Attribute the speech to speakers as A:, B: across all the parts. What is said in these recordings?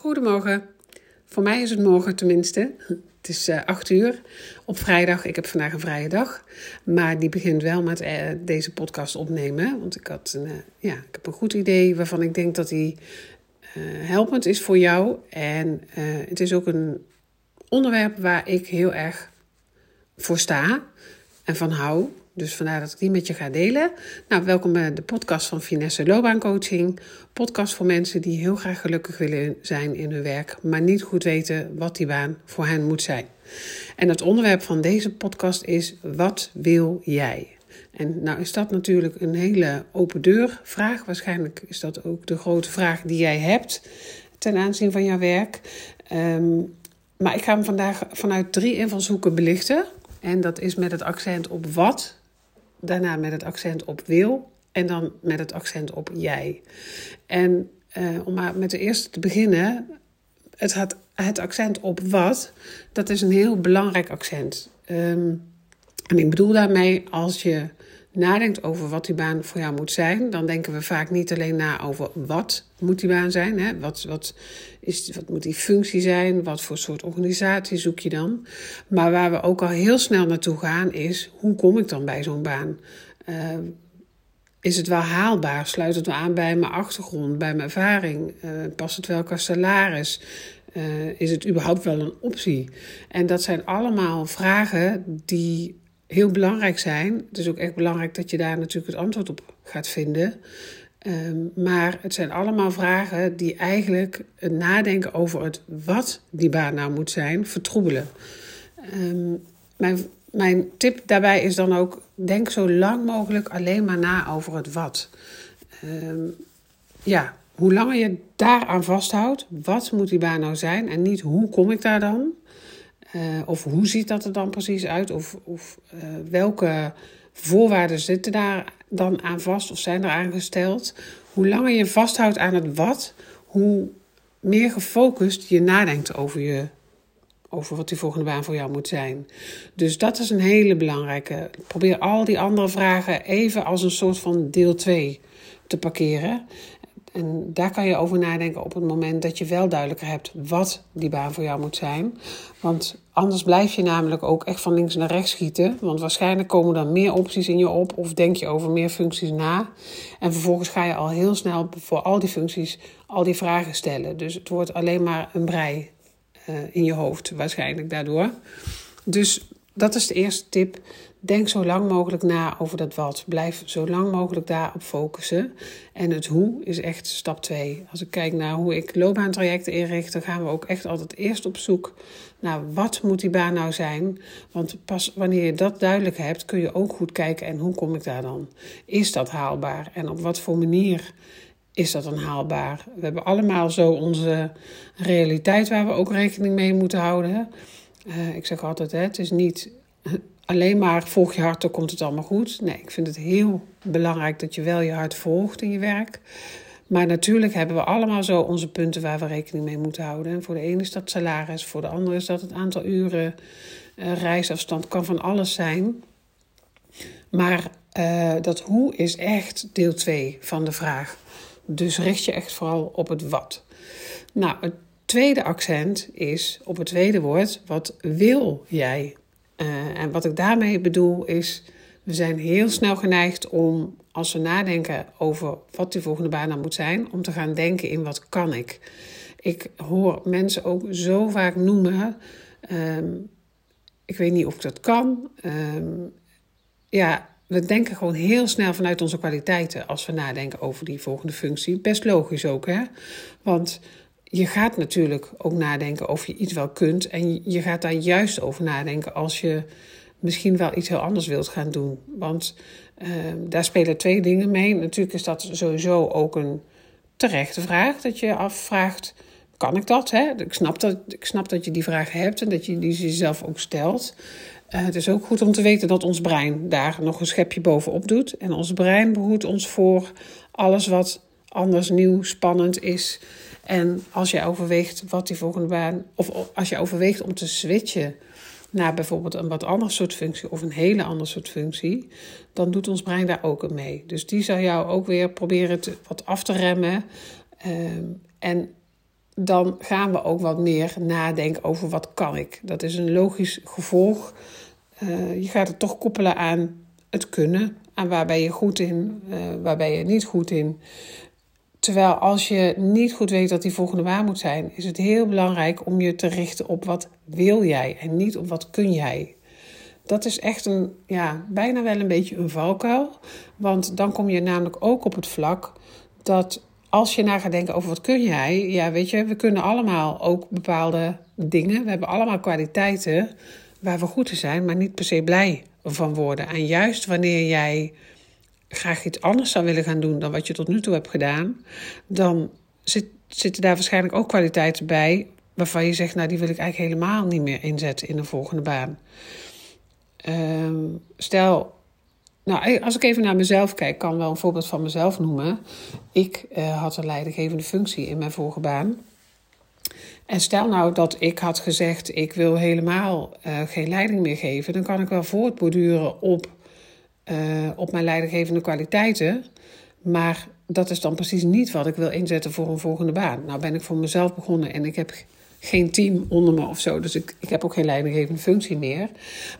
A: Goedemorgen. Voor mij is het morgen tenminste. Het is uh, acht uur op vrijdag. Ik heb vandaag een vrije dag. Maar die begint wel met uh, deze podcast opnemen. Want ik, had een, uh, ja, ik heb een goed idee waarvan ik denk dat die helpend is voor jou. En het is ook een onderwerp waar ik heel erg voor sta en van hou. Dus vandaar dat ik die met je ga delen. Nou, welkom bij de podcast van Finesse Loopbaancoaching. Podcast voor mensen die heel graag gelukkig willen zijn in hun werk, maar niet goed weten wat die baan voor hen moet zijn. En het onderwerp van deze podcast is: wat wil jij? En nou is dat natuurlijk een hele open deur vraag. Waarschijnlijk is dat ook de grote vraag die jij hebt ten aanzien van jouw werk. Um, maar ik ga hem vandaag vanuit drie invalshoeken belichten. En dat is met het accent op wat, daarna met het accent op wil en dan met het accent op jij. En uh, om maar met de eerste te beginnen, het, had, het accent op wat, dat is een heel belangrijk accent. Um, en ik bedoel daarmee, als je nadenkt over wat die baan voor jou moet zijn, dan denken we vaak niet alleen na over wat moet die baan zijn. Hè? Wat, wat, is, wat moet die functie zijn? Wat voor soort organisatie zoek je dan? Maar waar we ook al heel snel naartoe gaan is, hoe kom ik dan bij zo'n baan? Uh, is het wel haalbaar? Sluit het wel aan bij mijn achtergrond, bij mijn ervaring? Uh, past het wel qua salaris? Uh, is het überhaupt wel een optie? En dat zijn allemaal vragen die heel belangrijk zijn. Het is ook echt belangrijk dat je daar natuurlijk het antwoord op gaat vinden. Um, maar het zijn allemaal vragen die eigenlijk het nadenken over het wat die baan nou moet zijn, vertroebelen. Um, mijn, mijn tip daarbij is dan ook: denk zo lang mogelijk alleen maar na over het wat. Um, ja, hoe langer je daaraan vasthoudt, wat moet die baan nou zijn en niet hoe kom ik daar dan? Uh, of hoe ziet dat er dan precies uit? Of, of uh, welke voorwaarden zitten daar dan aan vast of zijn er aangesteld? Hoe langer je vasthoudt aan het wat, hoe meer gefocust je nadenkt over, je, over wat die volgende baan voor jou moet zijn. Dus dat is een hele belangrijke. Probeer al die andere vragen even als een soort van deel 2 te parkeren. En daar kan je over nadenken op het moment dat je wel duidelijker hebt wat die baan voor jou moet zijn. Want anders blijf je namelijk ook echt van links naar rechts schieten. Want waarschijnlijk komen er meer opties in je op of denk je over meer functies na. En vervolgens ga je al heel snel voor al die functies al die vragen stellen. Dus het wordt alleen maar een brei uh, in je hoofd waarschijnlijk daardoor. Dus dat is de eerste tip. Denk zo lang mogelijk na over dat wat. Blijf zo lang mogelijk daarop focussen. En het hoe is echt stap 2. Als ik kijk naar hoe ik loopbaantrajecten inricht, dan gaan we ook echt altijd eerst op zoek naar wat moet die baan nou zijn. Want pas wanneer je dat duidelijk hebt, kun je ook goed kijken en hoe kom ik daar dan? Is dat haalbaar? En op wat voor manier is dat dan haalbaar? We hebben allemaal zo onze realiteit waar we ook rekening mee moeten houden. Uh, ik zeg altijd, het is niet alleen maar volg je hart, dan komt het allemaal goed. Nee, ik vind het heel belangrijk dat je wel je hart volgt in je werk. Maar natuurlijk hebben we allemaal zo onze punten waar we rekening mee moeten houden. En voor de ene is dat salaris, voor de andere is dat het aantal uren uh, reisafstand. Kan van alles zijn. Maar uh, dat hoe is echt deel 2 van de vraag. Dus richt je echt vooral op het wat. Nou, het tweede accent is op het tweede woord. Wat wil jij? Uh, en wat ik daarmee bedoel is, we zijn heel snel geneigd om, als we nadenken over wat die volgende baan dan moet zijn, om te gaan denken in wat kan ik. Ik hoor mensen ook zo vaak noemen, um, ik weet niet of ik dat kan. Um, ja, we denken gewoon heel snel vanuit onze kwaliteiten als we nadenken over die volgende functie. Best logisch ook, hè? Want je gaat natuurlijk ook nadenken of je iets wel kunt. En je gaat daar juist over nadenken als je misschien wel iets heel anders wilt gaan doen. Want uh, daar spelen twee dingen mee. Natuurlijk is dat sowieso ook een terechte vraag. Dat je afvraagt, kan ik dat? Hè? Ik, snap dat ik snap dat je die vraag hebt en dat je die jezelf ook stelt. Uh, het is ook goed om te weten dat ons brein daar nog een schepje bovenop doet. En ons brein behoedt ons voor alles wat anders, nieuw, spannend is. En als je overweegt wat die volgende baan, of als je overweegt om te switchen naar bijvoorbeeld een wat ander soort functie of een hele andere soort functie, dan doet ons brein daar ook mee. Dus die zal jou ook weer proberen te, wat af te remmen. Um, en dan gaan we ook wat meer nadenken over wat kan ik. Dat is een logisch gevolg. Uh, je gaat het toch koppelen aan het kunnen, aan waar ben je goed in, uh, waar ben je niet goed in. Terwijl als je niet goed weet dat die volgende waar moet zijn, is het heel belangrijk om je te richten op wat wil jij en niet op wat kun jij. Dat is echt een, ja, bijna wel een beetje een valkuil. Want dan kom je namelijk ook op het vlak dat als je na gaat denken over wat kun jij, ja, weet je, we kunnen allemaal ook bepaalde dingen. We hebben allemaal kwaliteiten waar we goed in zijn, maar niet per se blij van worden. En juist wanneer jij graag iets anders zou willen gaan doen dan wat je tot nu toe hebt gedaan, dan zit, zitten daar waarschijnlijk ook kwaliteiten bij waarvan je zegt, nou die wil ik eigenlijk helemaal niet meer inzetten in de volgende baan. Ehm, stel, nou, als ik even naar mezelf kijk, kan wel een voorbeeld van mezelf noemen. Ik uh, had een leidinggevende functie in mijn vorige baan. En stel nou dat ik had gezegd: ik wil helemaal uh, geen leiding meer geven, dan kan ik wel voortborduren op, uh, op mijn leidinggevende kwaliteiten. Maar dat is dan precies niet wat ik wil inzetten voor een volgende baan. Nou ben ik voor mezelf begonnen en ik heb geen team onder me of zo. Dus ik, ik heb ook geen leidinggevende functie meer.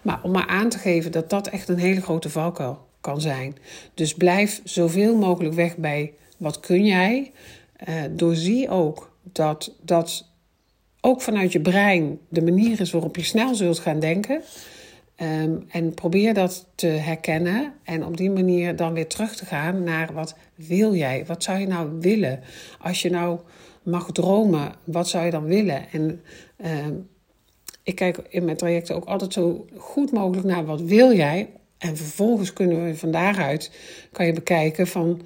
A: Maar om maar aan te geven dat dat echt een hele grote valkuil kan zijn. Dus blijf zoveel mogelijk weg bij wat kun jij. Uh, doorzie ook dat dat ook vanuit je brein de manier is waarop je snel zult gaan denken. Um, en probeer dat te herkennen en op die manier dan weer terug te gaan naar wat wil jij? Wat zou je nou willen? Als je nou mag dromen, wat zou je dan willen? En uh, ik kijk in mijn trajecten ook altijd zo goed mogelijk naar wat wil jij? En vervolgens kunnen we van daaruit kan je bekijken van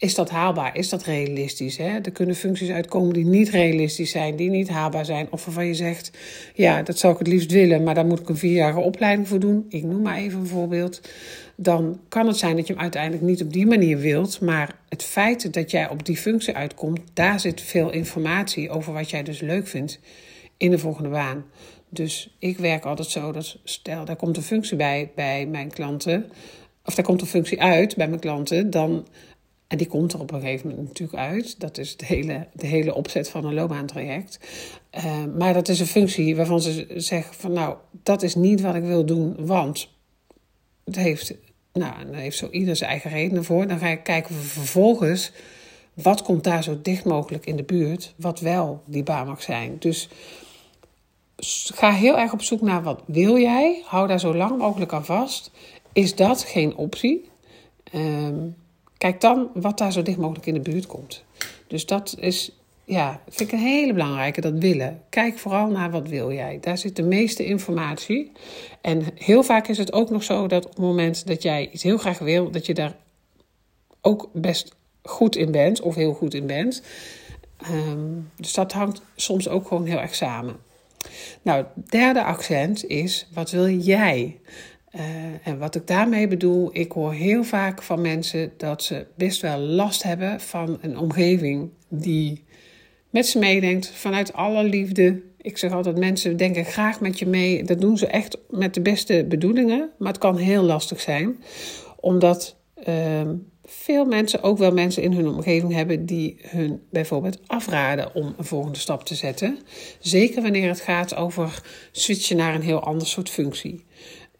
A: is dat haalbaar? Is dat realistisch? Hè? Er kunnen functies uitkomen die niet realistisch zijn, die niet haalbaar zijn. Of waarvan je zegt, ja, dat zou ik het liefst willen, maar daar moet ik een vierjarige opleiding voor doen. Ik noem maar even een voorbeeld. Dan kan het zijn dat je hem uiteindelijk niet op die manier wilt. Maar het feit dat jij op die functie uitkomt, daar zit veel informatie over wat jij dus leuk vindt in de volgende baan. Dus ik werk altijd zo dat, stel, daar komt een functie bij bij mijn klanten. Of daar komt een functie uit bij mijn klanten, dan en die komt er op een gegeven moment natuurlijk uit. Dat is de hele, de hele opzet van een loopbaantraject. Uh, maar dat is een functie waarvan ze zeggen van nou, dat is niet wat ik wil doen, want het heeft, nou, dan heeft zo ieder zijn eigen redenen voor. Dan ga ik kijken vervolgens wat komt daar zo dicht mogelijk in de buurt, wat wel die baan mag zijn. Dus ga heel erg op zoek naar wat wil jij. Hou daar zo lang mogelijk aan vast. Is dat geen optie? Um, Kijk dan wat daar zo dicht mogelijk in de buurt komt. Dus dat is, ja, vind ik een hele belangrijke, dat willen. Kijk vooral naar wat wil jij. Daar zit de meeste informatie. En heel vaak is het ook nog zo dat op het moment dat jij iets heel graag wil, dat je daar ook best goed in bent of heel goed in bent. Um, dus dat hangt soms ook gewoon heel erg samen. Nou, derde accent is: wat wil jij? Uh, en wat ik daarmee bedoel, ik hoor heel vaak van mensen dat ze best wel last hebben van een omgeving die met ze meedenkt vanuit alle liefde. Ik zeg altijd, mensen denken graag met je mee. Dat doen ze echt met de beste bedoelingen, maar het kan heel lastig zijn, omdat uh, veel mensen, ook wel mensen in hun omgeving hebben die hun bijvoorbeeld afraden om een volgende stap te zetten. Zeker wanneer het gaat over switchen naar een heel ander soort functie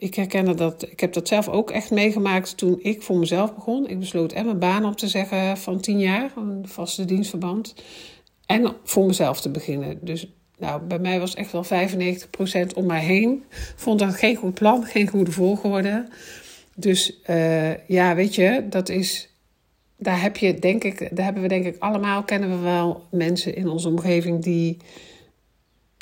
A: ik herken dat, ik heb dat zelf ook echt meegemaakt toen ik voor mezelf begon. Ik besloot en mijn baan op te zeggen van tien jaar, een vaste dienstverband. En voor mezelf te beginnen. Dus nou, bij mij was echt wel 95% om mij heen. Vond dat geen goed plan, geen goede volgorde. Dus uh, ja, weet je, dat is. Daar heb je, denk ik, daar hebben we denk ik allemaal, kennen we wel mensen in onze omgeving die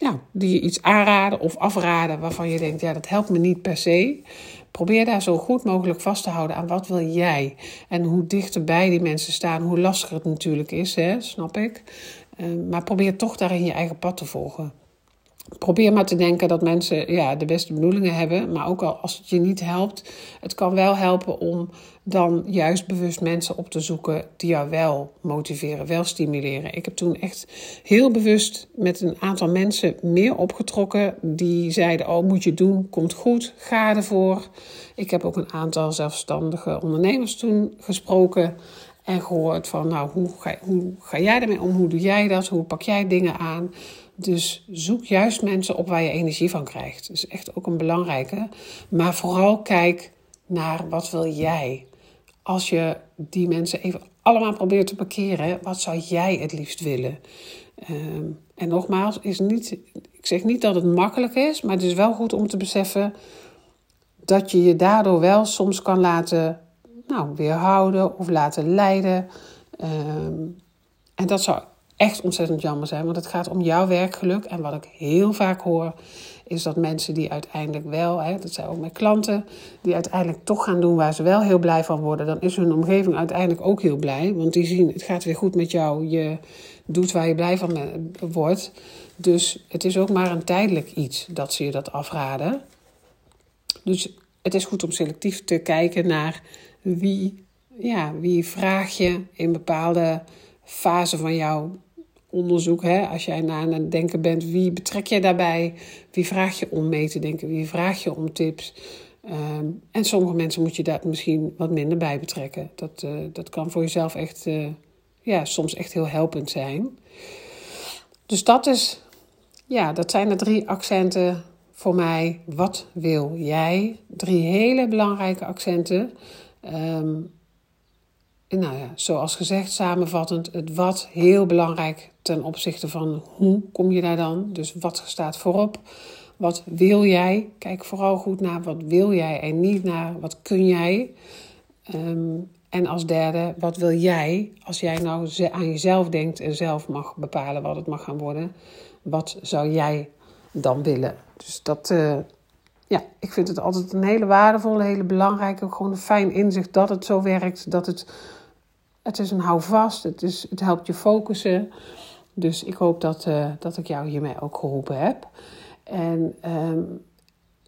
A: ja, die je iets aanraden of afraden waarvan je denkt, ja, dat helpt me niet per se. Probeer daar zo goed mogelijk vast te houden aan wat wil jij. En hoe dichterbij die mensen staan, hoe lastiger het natuurlijk is, hè, snap ik. Uh, maar probeer toch daarin je eigen pad te volgen. Probeer maar te denken dat mensen ja, de beste bedoelingen hebben, maar ook al als het je niet helpt, het kan wel helpen om dan juist bewust mensen op te zoeken die jou wel motiveren, wel stimuleren. Ik heb toen echt heel bewust met een aantal mensen meer opgetrokken die zeiden: Oh, moet je doen, komt goed, ga ervoor. Ik heb ook een aantal zelfstandige ondernemers toen gesproken. En gehoord van, nou, hoe ga, hoe ga jij ermee om? Hoe doe jij dat? Hoe pak jij dingen aan? Dus zoek juist mensen op waar je energie van krijgt. Dat is echt ook een belangrijke. Maar vooral kijk naar wat wil jij. Als je die mensen even allemaal probeert te parkeren, wat zou jij het liefst willen? Ehm, en nogmaals, is niet, ik zeg niet dat het makkelijk is, maar het is wel goed om te beseffen dat je je daardoor wel soms kan laten nou, weerhouden of laten leiden. Ehm, en dat zou echt ontzettend jammer zijn, want het gaat om jouw werkgeluk. En wat ik heel vaak hoor, is dat mensen die uiteindelijk wel, hè, dat zijn ook mijn klanten, die uiteindelijk toch gaan doen waar ze wel heel blij van worden, dan is hun omgeving uiteindelijk ook heel blij. Want die zien, het gaat weer goed met jou, je doet waar je blij van wordt. Dus het is ook maar een tijdelijk iets dat ze je dat afraden. Dus het is goed om selectief te kijken naar wie, ja, wie vraag je in bepaalde fase van jouw onderzoek. Hè? Als jij na aan het denken bent, wie betrek je daarbij? Wie vraag je om mee te denken? Wie vraag je om tips? Ehm, en sommige mensen moet je daar misschien wat minder bij betrekken. Dat, uh, dat kan voor jezelf echt, uh, ja, soms echt heel helpend zijn. Dus dat is, ja, dat zijn de drie accenten voor mij. Wat wil jij? Drie hele belangrijke accenten. Um, nou ja, zoals gezegd, samenvattend, het wat heel belangrijk ten opzichte van hoe kom je daar dan. Dus wat staat voorop? Wat wil jij? Kijk vooral goed naar wat wil jij en niet naar wat kun jij. Um, en als derde, wat wil jij? Als jij nou aan jezelf denkt en zelf mag bepalen wat het mag gaan worden, wat zou jij dan willen? Dus dat, uh, ja, ik vind het altijd een hele waardevolle, hele belangrijke, gewoon een fijn inzicht dat het zo werkt, dat het het is een houvast, het, is, het helpt je focussen. Dus ik hoop dat, uh, dat ik jou hiermee ook geholpen heb. En um,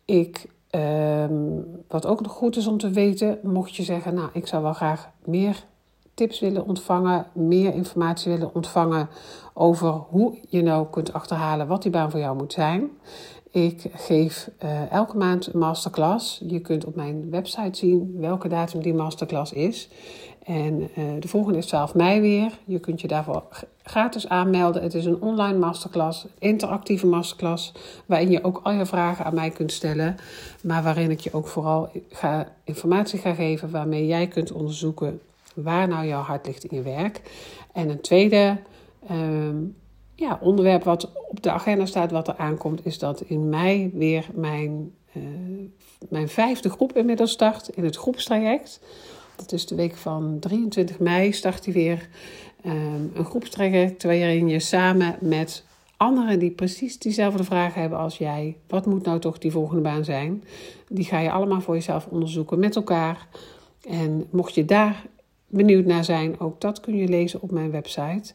A: ik, um, wat ook nog goed is om te weten, mocht je zeggen, nou, ik zou wel graag meer tips willen ontvangen, meer informatie willen ontvangen over hoe je nou kunt achterhalen wat die baan voor jou moet zijn. Ik geef uh, elke maand een masterclass. Je kunt op mijn website zien welke datum die masterclass is. En uh, de volgende is 12 mei weer. Je kunt je daarvoor gratis aanmelden. Het is een online masterclass, interactieve masterclass, waarin je ook al je vragen aan mij kunt stellen, maar waarin ik je ook vooral ga, informatie ga geven waarmee jij kunt onderzoeken waar nou jouw hart ligt in je werk. En een tweede um, ja, onderwerp wat op de agenda staat, wat er aankomt, is dat in mei weer mijn, uh, mijn vijfde groep inmiddels start in het groepstraject. Dat is de week van 23 mei start hij weer um, een groepstraject waarin je samen met anderen die precies diezelfde vragen hebben als jij, wat moet nou toch die volgende baan zijn, die ga je allemaal voor jezelf onderzoeken met elkaar. En mocht je daar benieuwd naar zijn, ook dat kun je lezen op mijn website.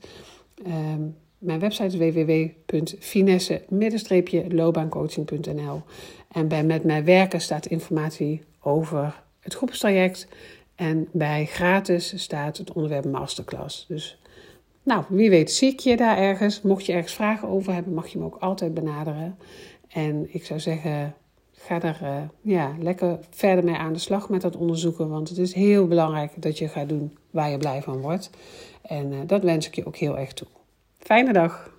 A: Um, mijn website is www.finesse-loopbaancoaching.nl En bij Met Mij Werken staat informatie over het groepstraject. En bij gratis staat het onderwerp masterclass. Dus nou, wie weet zie ik je daar ergens. Mocht je ergens vragen over hebben, mag je me ook altijd benaderen. En ik zou zeggen, ga er uh, ja, lekker verder mee aan de slag met dat onderzoeken. Want het is heel belangrijk dat je gaat doen waar je blij van wordt. En uh, dat wens ik je ook heel erg toe. Fijne dag.